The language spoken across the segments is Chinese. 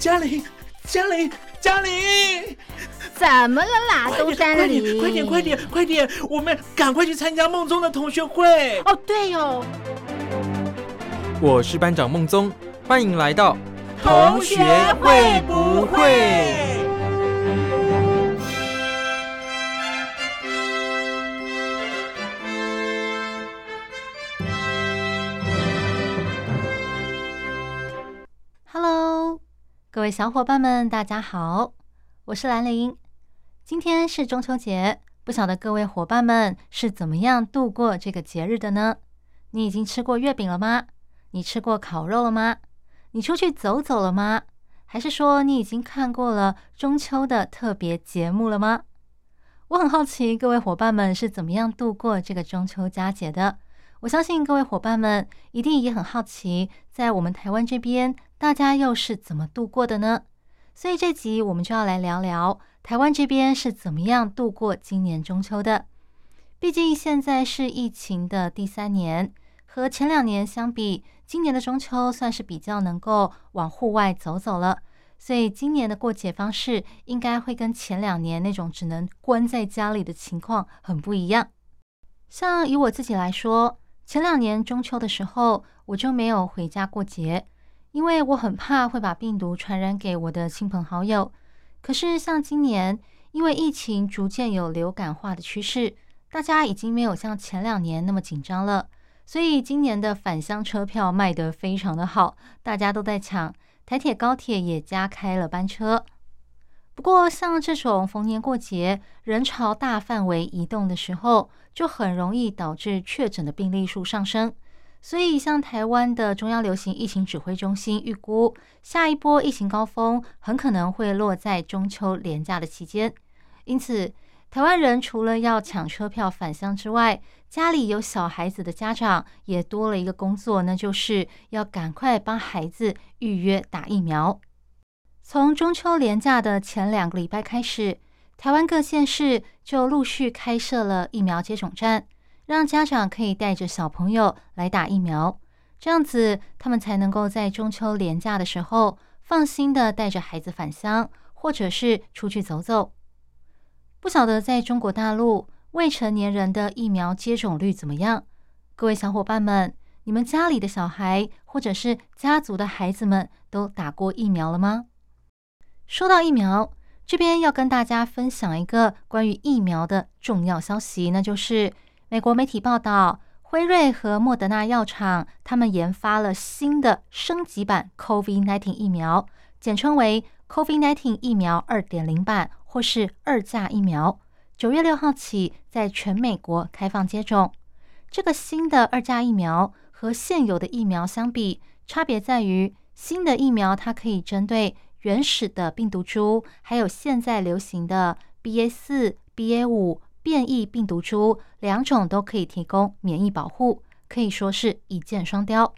嘉玲，嘉玲，嘉玲，怎么了啦？东山里，快点，快点，快点，我们赶快去参加梦中的同学会。哦，对哦。我是班长梦宗，欢迎来到同学会不会各位小伙伴们，大家好，我是兰玲。今天是中秋节，不晓得各位伙伴们是怎么样度过这个节日的呢？你已经吃过月饼了吗？你吃过烤肉了吗？你出去走走了吗？还是说你已经看过了中秋的特别节目了吗？我很好奇各位伙伴们是怎么样度过这个中秋佳节的。我相信各位伙伴们一定也很好奇，在我们台湾这边大家又是怎么度过的呢？所以这集我们就要来聊聊台湾这边是怎么样度过今年中秋的。毕竟现在是疫情的第三年。和前两年相比，今年的中秋算是比较能够往户外走走了，所以今年的过节方式应该会跟前两年那种只能关在家里的情况很不一样。像以我自己来说，前两年中秋的时候我就没有回家过节，因为我很怕会把病毒传染给我的亲朋好友。可是像今年，因为疫情逐渐有流感化的趋势，大家已经没有像前两年那么紧张了。所以今年的返乡车票卖得非常的好，大家都在抢，台铁高铁也加开了班车。不过像这种逢年过节人潮大范围移动的时候，就很容易导致确诊的病例数上升。所以像台湾的中央流行疫情指挥中心预估，下一波疫情高峰很可能会落在中秋连假的期间，因此。台湾人除了要抢车票返乡之外，家里有小孩子的家长也多了一个工作，那就是要赶快帮孩子预约打疫苗。从中秋连假的前两个礼拜开始，台湾各县市就陆续开设了疫苗接种站，让家长可以带着小朋友来打疫苗，这样子他们才能够在中秋连假的时候放心的带着孩子返乡，或者是出去走走。不晓得在中国大陆未成年人的疫苗接种率怎么样？各位小伙伴们，你们家里的小孩或者是家族的孩子们都打过疫苗了吗？说到疫苗，这边要跟大家分享一个关于疫苗的重要消息，那就是美国媒体报道，辉瑞和莫德纳药厂他们研发了新的升级版 COVID-19 疫苗，简称为 COVID-19 疫苗二点零版。或是二价疫苗，九月六号起在全美国开放接种。这个新的二价疫苗和现有的疫苗相比，差别在于新的疫苗它可以针对原始的病毒株，还有现在流行的 BA 四、BA 五变异病毒株两种都可以提供免疫保护，可以说是一箭双雕。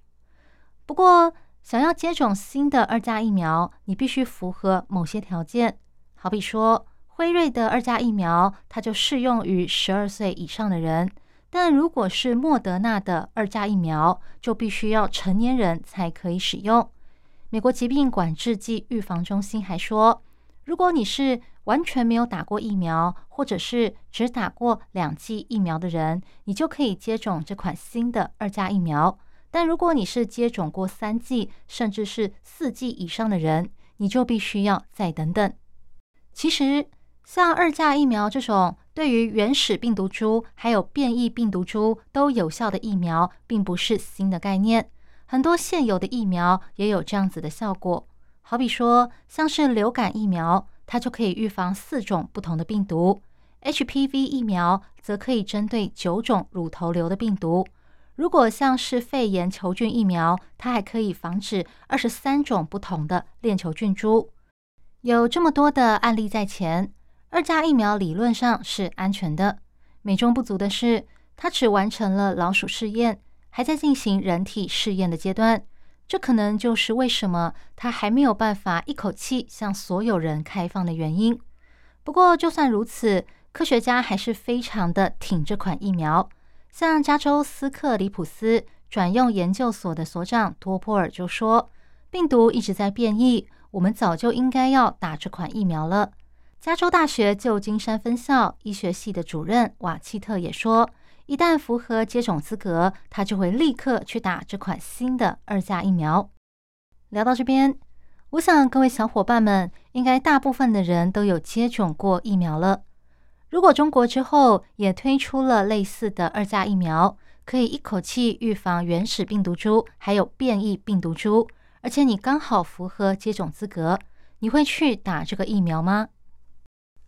不过，想要接种新的二价疫苗，你必须符合某些条件。好比说，辉瑞的二价疫苗，它就适用于十二岁以上的人；但如果是莫德纳的二价疫苗，就必须要成年人才可以使用。美国疾病管制及预防中心还说，如果你是完全没有打过疫苗，或者是只打过两剂疫苗的人，你就可以接种这款新的二价疫苗；但如果你是接种过三剂，甚至是四剂以上的人，你就必须要再等等。其实，像二价疫苗这种对于原始病毒株还有变异病毒株都有效的疫苗，并不是新的概念。很多现有的疫苗也有这样子的效果。好比说，像是流感疫苗，它就可以预防四种不同的病毒；HPV 疫苗则可以针对九种乳头瘤的病毒。如果像是肺炎球菌疫苗，它还可以防止二十三种不同的链球菌株。有这么多的案例在前，二价疫苗理论上是安全的。美中不足的是，它只完成了老鼠试验，还在进行人体试验的阶段。这可能就是为什么它还没有办法一口气向所有人开放的原因。不过，就算如此，科学家还是非常的挺这款疫苗。像加州斯克里普斯转用研究所的所长多波尔就说：“病毒一直在变异。”我们早就应该要打这款疫苗了。加州大学旧金山分校医学系的主任瓦契特也说，一旦符合接种资格，他就会立刻去打这款新的二价疫苗。聊到这边，我想各位小伙伴们应该大部分的人都有接种过疫苗了。如果中国之后也推出了类似的二价疫苗，可以一口气预防原始病毒株还有变异病毒株，而且你刚好符合接种资格，你会去打这个疫苗吗？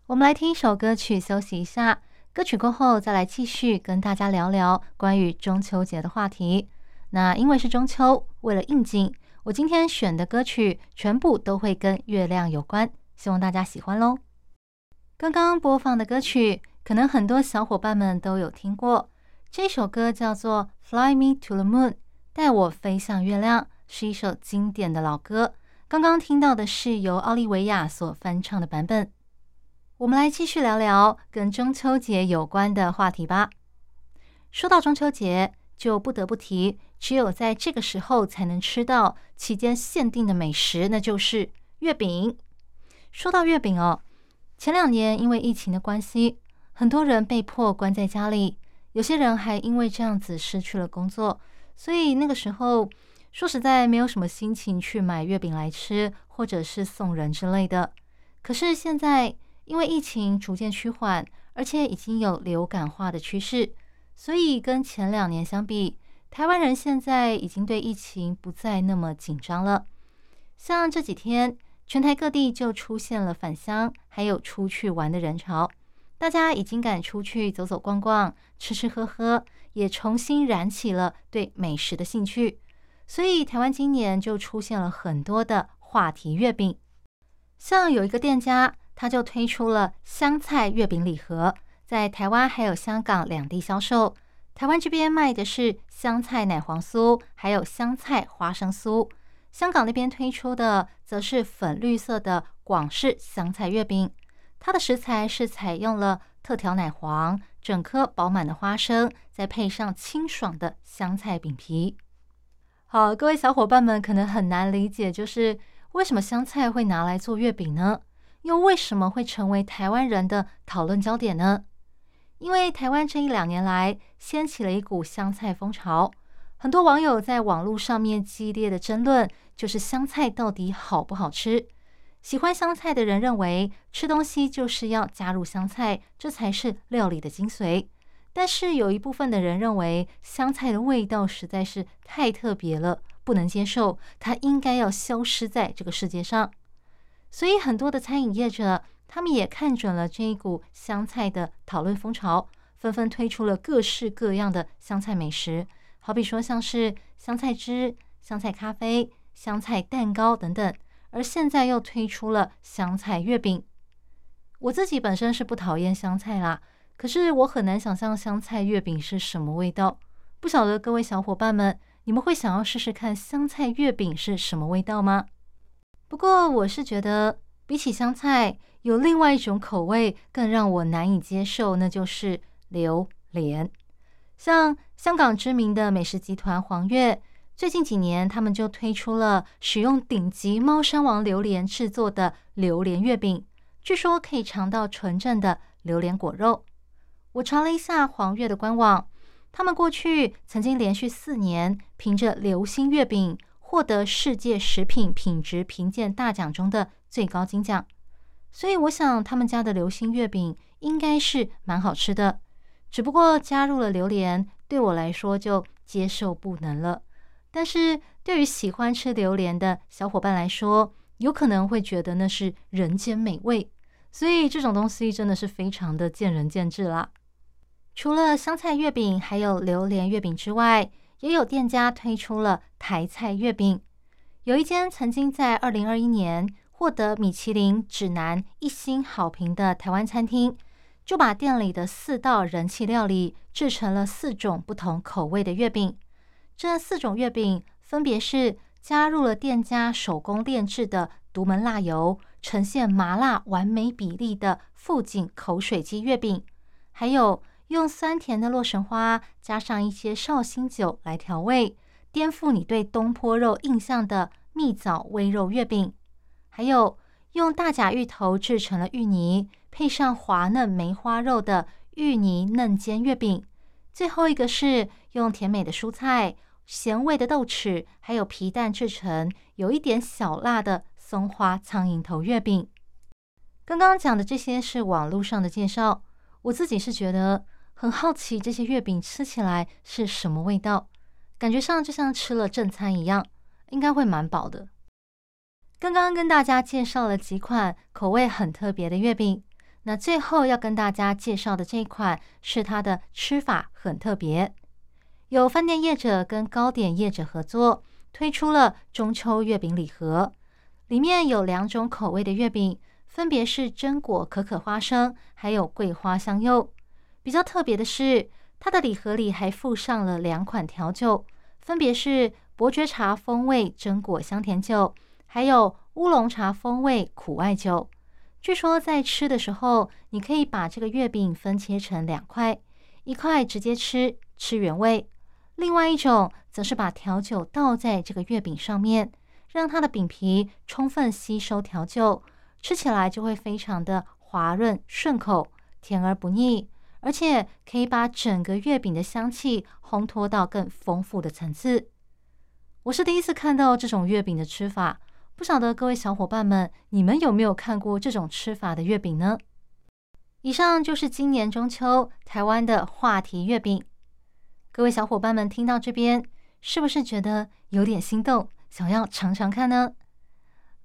我们来听一首歌曲休息一下，歌曲过后再来继续跟大家聊聊关于中秋节的话题。那因为是中秋，为了应景，我今天选的歌曲全部都会跟月亮有关，希望大家喜欢喽。刚刚播放的歌曲，可能很多小伙伴们都有听过。这首歌叫做《Fly Me to the Moon》，带我飞向月亮，是一首经典的老歌。刚刚听到的是由奥利维亚所翻唱的版本。我们来继续聊聊跟中秋节有关的话题吧。说到中秋节，就不得不提，只有在这个时候才能吃到期间限定的美食，那就是月饼。说到月饼哦，前两年因为疫情的关系，很多人被迫关在家里，有些人还因为这样子失去了工作，所以那个时候说实在没有什么心情去买月饼来吃，或者是送人之类的。可是现在，因为疫情逐渐趋缓，而且已经有流感化的趋势，所以跟前两年相比，台湾人现在已经对疫情不再那么紧张了。像这几天，全台各地就出现了返乡还有出去玩的人潮，大家已经敢出去走走逛逛、吃吃喝喝，也重新燃起了对美食的兴趣。所以台湾今年就出现了很多的话题月饼，像有一个店家。他就推出了香菜月饼礼盒，在台湾还有香港两地销售。台湾这边卖的是香菜奶黄酥，还有香菜花生酥；香港那边推出的则是粉绿色的广式香菜月饼。它的食材是采用了特调奶黄、整颗饱满的花生，再配上清爽的香菜饼皮。好，各位小伙伴们可能很难理解，就是为什么香菜会拿来做月饼呢？又为什么会成为台湾人的讨论焦点呢？因为台湾这一两年来掀起了一股香菜风潮，很多网友在网络上面激烈的争论，就是香菜到底好不好吃？喜欢香菜的人认为吃东西就是要加入香菜，这才是料理的精髓。但是有一部分的人认为香菜的味道实在是太特别了，不能接受，它应该要消失在这个世界上。所以，很多的餐饮业者，他们也看准了这一股香菜的讨论风潮，纷纷推出了各式各样的香菜美食。好比说，像是香菜汁、香菜咖啡、香菜蛋糕等等。而现在又推出了香菜月饼。我自己本身是不讨厌香菜啦，可是我很难想象香菜月饼是什么味道。不晓得各位小伙伴们，你们会想要试试看香菜月饼是什么味道吗？不过，我是觉得比起香菜，有另外一种口味更让我难以接受，那就是榴莲。像香港知名的美食集团黄月，最近几年他们就推出了使用顶级猫山王榴莲制作的榴莲月饼，据说可以尝到纯正的榴莲果肉。我查了一下黄月的官网，他们过去曾经连续四年凭着流心月饼。获得世界食品品质评鉴大奖中的最高金奖，所以我想他们家的流心月饼应该是蛮好吃的。只不过加入了榴莲，对我来说就接受不能了。但是对于喜欢吃榴莲的小伙伴来说，有可能会觉得那是人间美味。所以这种东西真的是非常的见仁见智啦。除了香菜月饼，还有榴莲月饼之外。也有店家推出了台菜月饼，有一间曾经在二零二一年获得米其林指南一星好评的台湾餐厅，就把店里的四道人气料理制成了四种不同口味的月饼。这四种月饼分别是加入了店家手工炼制的独门辣油，呈现麻辣完美比例的富锦口水鸡月饼，还有。用酸甜的洛神花加上一些绍兴酒来调味，颠覆你对东坡肉印象的蜜枣微肉月饼，还有用大甲芋头制成了芋泥，配上滑嫩梅花肉的芋泥嫩煎月饼。最后一个是用甜美的蔬菜、咸味的豆豉，还有皮蛋制成有一点小辣的松花苍蝇头月饼。刚刚讲的这些是网络上的介绍，我自己是觉得很好奇，这些月饼吃起来是什么味道？感觉上就像吃了正餐一样，应该会蛮饱的。刚刚跟大家介绍了几款口味很特别的月饼，那最后要跟大家介绍的这一款是它的吃法很特别，有饭店业者跟糕点业者合作推出了中秋月饼礼盒，里面有两种口味的月饼。分别是榛果可可花生，还有桂花香柚。比较特别的是，它的礼盒里还附上了两款调酒，分别是伯爵茶风味榛果香甜酒，还有乌龙茶风味苦艾酒。据说在吃的时候，你可以把这个月饼分切成两块，一块直接吃，吃原味；另外一种则是把调酒倒在这个月饼上面，让它的饼皮充分吸收调酒。吃起来就会非常的滑润顺口，甜而不腻，而且可以把整个月饼的香气烘托到更丰富的层次。我是第一次看到这种月饼的吃法，不晓得各位小伙伴们，你们有没有看过这种吃法的月饼呢？以上就是今年中秋台湾的话题月饼。各位小伙伴们听到这边，是不是觉得有点心动，想要尝尝看呢？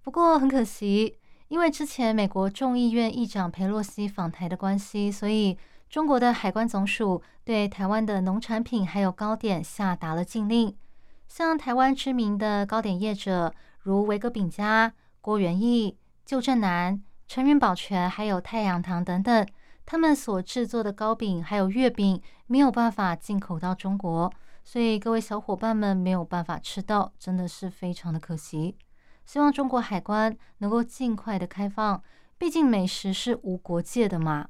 不过很可惜。因为之前美国众议院议长佩洛西访台的关系，所以中国的海关总署对台湾的农产品还有糕点下达了禁令。像台湾知名的糕点业者，如维格饼家、郭元义、旧正南、陈云宝泉，还有太阳堂等等，他们所制作的糕饼还有月饼没有办法进口到中国，所以各位小伙伴们没有办法吃到，真的是非常的可惜。希望中国海关能够尽快的开放，毕竟美食是无国界的嘛。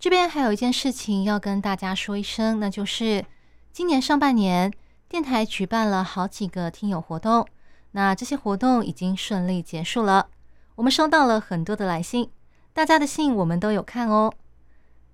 这边还有一件事情要跟大家说一声，那就是今年上半年电台举办了好几个听友活动，那这些活动已经顺利结束了。我们收到了很多的来信，大家的信我们都有看哦。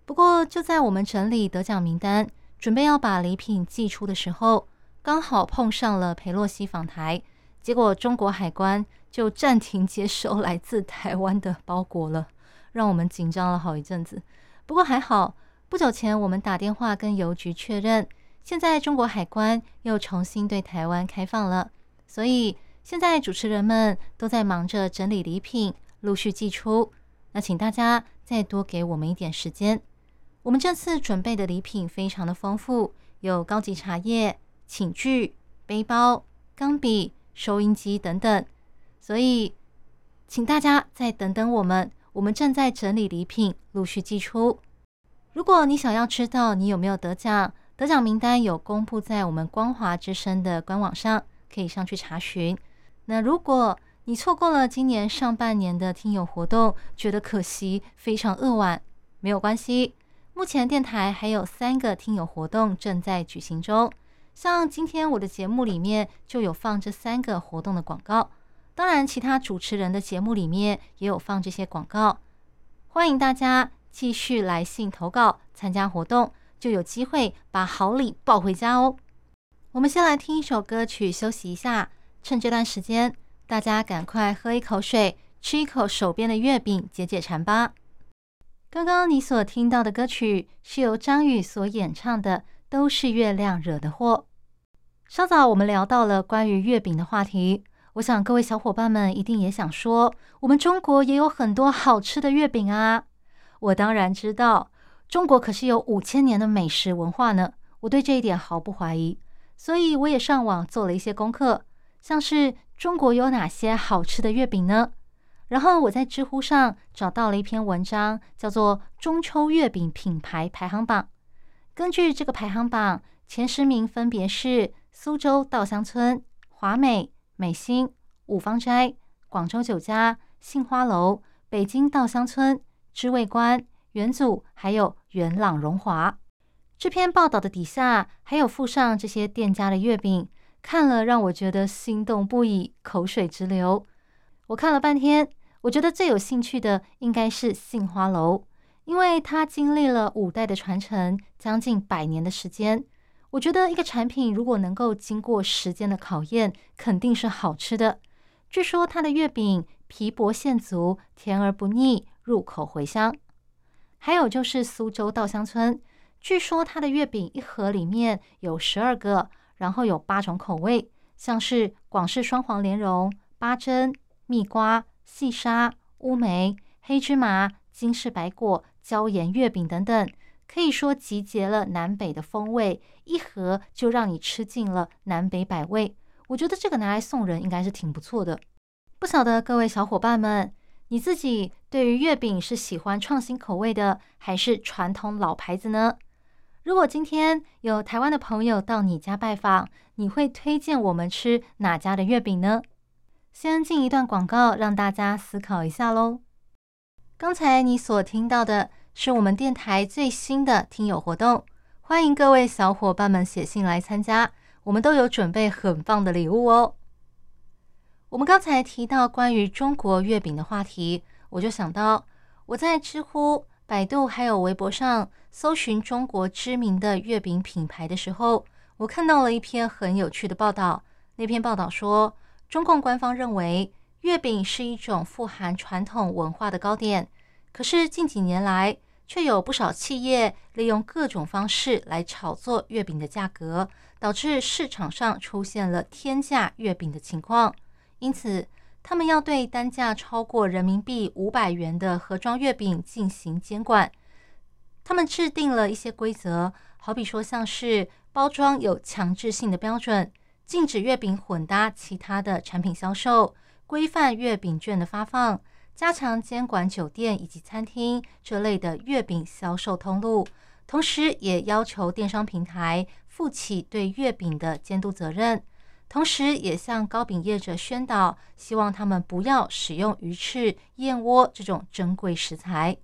不过就在我们整理得奖名单，准备要把礼品寄出的时候，刚好碰上了裴洛西访台。结果中国海关就暂停接收来自台湾的包裹了，让我们紧张了好一阵子。不过还好，不久前我们打电话跟邮局确认，现在中国海关又重新对台湾开放了，所以现在主持人们都在忙着整理礼品，陆续寄出。那请大家再多给我们一点时间。我们这次准备的礼品非常的丰富，有高级茶叶、寝具、背包、钢笔。收音机等等，所以请大家再等等我们，我们正在整理礼品，陆续寄出。如果你想要知道你有没有得奖，得奖名单有公布在我们光华之声的官网上，可以上去查询。那如果你错过了今年上半年的听友活动，觉得可惜，非常扼腕，没有关系。目前电台还有三个听友活动正在举行中。像今天我的节目里面就有放这三个活动的广告，当然其他主持人的节目里面也有放这些广告。欢迎大家继续来信投稿参加活动，就有机会把好礼抱回家哦。我们先来听一首歌曲休息一下，趁这段时间大家赶快喝一口水，吃一口手边的月饼解解馋吧。刚刚你所听到的歌曲是由张宇所演唱的。都是月亮惹的祸。稍早我们聊到了关于月饼的话题，我想各位小伙伴们一定也想说，我们中国也有很多好吃的月饼啊。我当然知道，中国可是有五千年的美食文化呢，我对这一点毫不怀疑。所以我也上网做了一些功课，像是中国有哪些好吃的月饼呢？然后我在知乎上找到了一篇文章，叫做《中秋月饼品牌排行榜》。根据这个排行榜，前十名分别是苏州稻香村、华美、美心、五芳斋、广州酒家、杏花楼、北京稻香村、知味观、元祖，还有元朗荣华。这篇报道的底下还有附上这些店家的月饼，看了让我觉得心动不已，口水直流。我看了半天，我觉得最有兴趣的应该是杏花楼，因为它经历了五代的传承，将近百年的时间。我觉得一个产品如果能够经过时间的考验，肯定是好吃的。据说它的月饼皮薄馅足，甜而不腻，入口回香。还有就是苏州稻香村，据说它的月饼一盒里面有十二个，然后有八种口味，像是广式双黄莲蓉、八珍、蜜瓜、细沙、乌梅、黑芝麻、金氏白果、椒盐月饼等等，可以说集结了南北的风味，一盒就让你吃尽了南北百味。我觉得这个拿来送人应该是挺不错的。不晓得各位小伙伴们，你自己对于月饼是喜欢创新口味的，还是传统老牌子呢？如果今天有台湾的朋友到你家拜访，你会推荐我们吃哪家的月饼呢？先进一段广告，让大家思考一下喽。刚才你所听到的是我们电台最新的听友活动，欢迎各位小伙伴们写信来参加，我们都有准备很棒的礼物哦。我们刚才提到关于中国月饼的话题，我就想到我在知乎、百度还有微博上搜寻中国知名的月饼品牌的时候，我看到了一篇很有趣的报道。那篇报道说。中共官方认为月饼是一种富含传统文化的糕点，可是近几年来却有不少企业利用各种方式来炒作月饼的价格，导致市场上出现了天价月饼的情况。因此，他们要对单价超过人民币五百元的盒装月饼进行监管。他们制定了一些规则，好比说像是包装有强制性的标准。禁止月饼混搭其他的产品销售，规范月饼券的发放，加强监管酒店以及餐厅这类的月饼销售通路，同时也要求电商平台负起对月饼的监督责任，同时也向糕饼业者宣导，希望他们不要使用鱼翅、燕窝这种珍贵食材。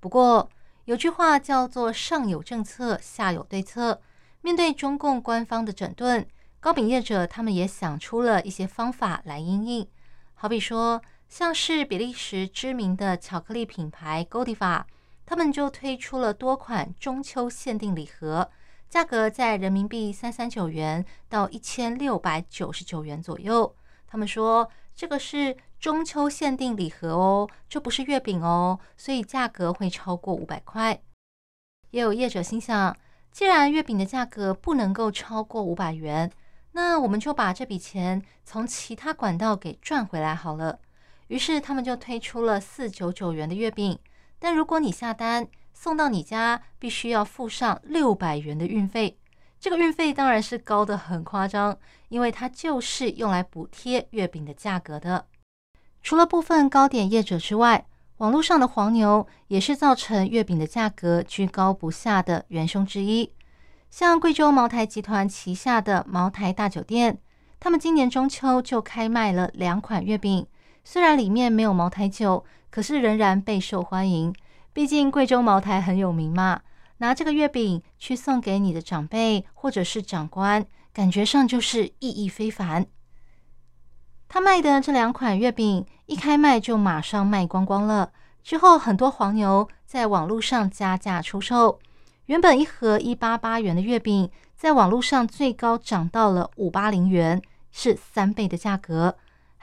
不过，有句话叫做“上有政策，下有对策”，面对中共官方的整顿。糕饼业者他们也想出了一些方法来应应，好比说，像是比利时知名的巧克力品牌 Godiva，他们就推出了多款中秋限定礼盒，价格在人民币三三九元到一千六百九十九元左右。他们说这个是中秋限定礼盒哦，这不是月饼哦，所以价格会超过五百块。也有业者心想，既然月饼的价格不能够超过五百元。那我们就把这笔钱从其他管道给赚回来好了。于是他们就推出了四九九元的月饼，但如果你下单送到你家，必须要付上六百元的运费。这个运费当然是高的很夸张，因为它就是用来补贴月饼的价格的。除了部分糕点业者之外，网络上的黄牛也是造成月饼的价格居高不下的元凶之一。像贵州茅台集团旗下的茅台大酒店，他们今年中秋就开卖了两款月饼。虽然里面没有茅台酒，可是仍然备受欢迎。毕竟贵州茅台很有名嘛，拿这个月饼去送给你的长辈或者是长官，感觉上就是意义非凡。他卖的这两款月饼一开卖就马上卖光光了，之后很多黄牛在网络上加价出售。原本一盒一八八元的月饼，在网络上最高涨到了五八零元，是三倍的价格。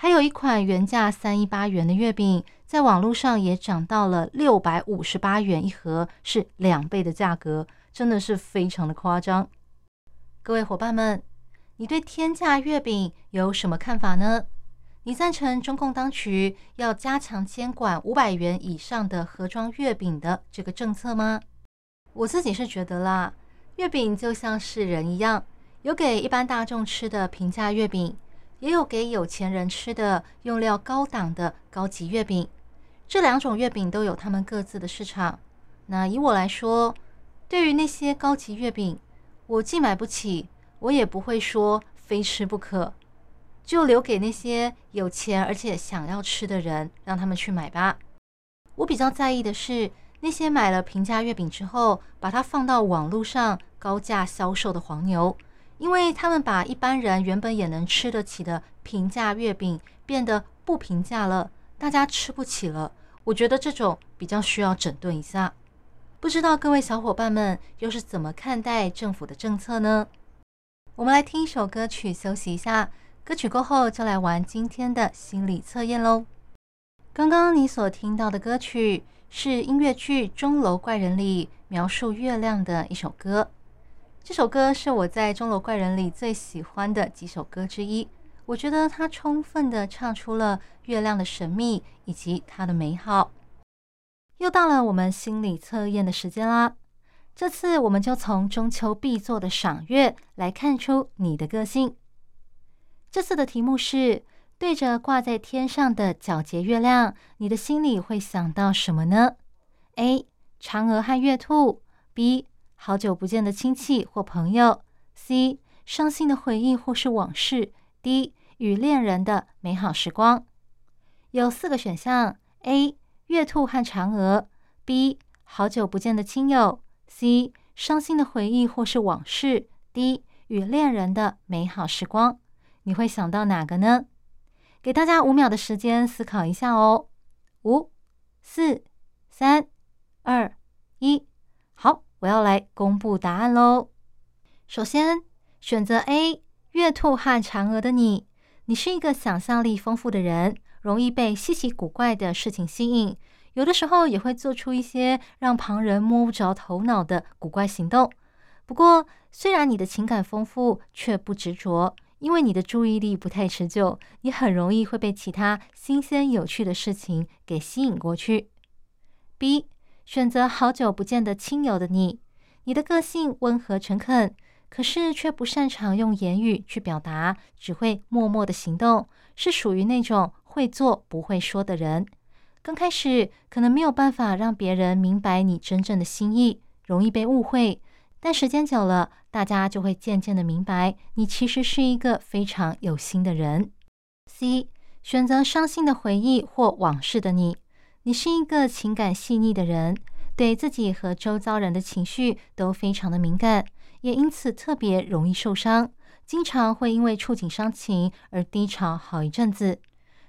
还有一款原价三一八元的月饼，在网络上也涨到了六百五十八元一盒，是两倍的价格，真的是非常的夸张。各位伙伴们，你对天价月饼有什么看法呢？你赞成中共当局要加强监管五百元以上的盒装月饼的这个政策吗？我自己是觉得啦，月饼就像是人一样，有给一般大众吃的平价月饼，也有给有钱人吃的用料高档的高级月饼。这两种月饼都有他们各自的市场。那以我来说，对于那些高级月饼，我既买不起，我也不会说非吃不可，就留给那些有钱而且想要吃的人，让他们去买吧。我比较在意的是。那些买了平价月饼之后，把它放到网络上高价销售的黄牛，因为他们把一般人原本也能吃得起的平价月饼变得不平价了，大家吃不起了。我觉得这种比较需要整顿一下。不知道各位小伙伴们又是怎么看待政府的政策呢？我们来听一首歌曲休息一下，歌曲过后就来玩今天的心理测验喽。刚刚你所听到的歌曲是音乐剧《钟楼怪人》里描述月亮的一首歌。这首歌是我在《钟楼怪人》里最喜欢的几首歌之一。我觉得它充分的唱出了月亮的神秘以及它的美好。又到了我们心理测验的时间啦！这次我们就从中秋必做的赏月来看出你的个性。这次的题目是。对着挂在天上的皎洁月亮，你的心里会想到什么呢？A. 嫦娥和月兔 B. 好久不见的亲戚或朋友 C. 伤心的回忆或是往事 D. 与恋人的美好时光。有四个选项：A. 月兔和嫦娥 B. 好久不见的亲友 C. 伤心的回忆或是往事 D. 与恋人的美好时光。你会想到哪个呢？给大家五秒的时间思考一下哦，五、四、三、二、一，我要来公布答案喽。首先，选择 A，月兔和嫦娥的你，你是一个想象力丰富的人，容易被稀奇古怪的事情吸引，有的时候也会做出一些让旁人摸不着头脑的古怪行动。不过，虽然你的情感丰富，却不执着。因为你的注意力不太持久，你很容易会被其他新鲜有趣的事情给吸引过去。B 选择好久不见的亲友的你，你的个性温和诚恳，可是却不擅长用言语去表达，只会默默的行动，是属于那种会做不会说的人。刚开始可能没有办法让别人明白你真正的心意，容易被误会。但时间久了，大家就会渐渐的明白，你其实是一个非常有心的人。C 选择伤心的回忆或往事的你，你是一个情感细腻的人，对自己和周遭人的情绪都非常的敏感，也因此特别容易受伤，经常会因为触景伤情而低潮好一阵子。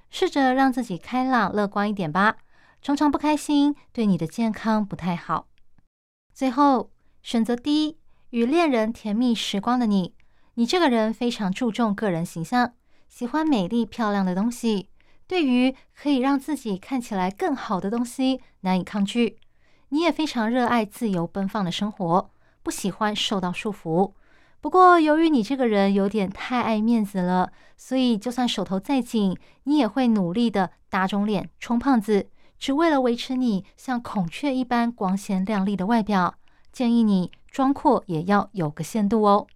试着让自己开朗乐观一点吧，常常不开心对你的健康不太好。最后。选择第一，与恋人甜蜜时光的你，你这个人非常注重个人形象，喜欢美丽漂亮的东西，对于可以让自己看起来更好的东西难以抗拒。你也非常热爱自由奔放的生活，不喜欢受到束缚。不过，由于你这个人有点太爱面子了，所以就算手头再紧，你也会努力的打肿脸充胖子，只为了维持你像孔雀一般光鲜亮丽的外表。建议你装阔也要有个限度哦。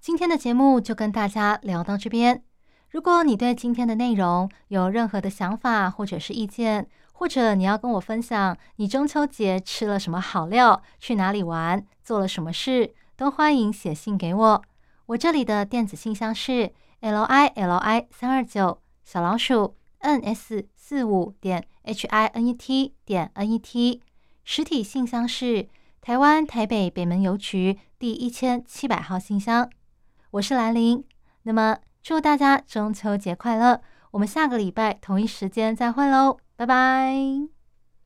今天的节目就跟大家聊到这边。如果你对今天的内容有任何的想法或者是意见，或者你要跟我分享你中秋节吃了什么好料、去哪里玩、做了什么事，都欢迎写信给我。我这里的电子信箱是 l i l i 三二九小老鼠 n s 四五点 h i n e t 点 n e t，实体信箱是。台湾台北北门邮局第一千七百号信箱，我是兰陵。那么，祝大家中秋节快乐！我们下个礼拜同一时间再会喽，拜拜。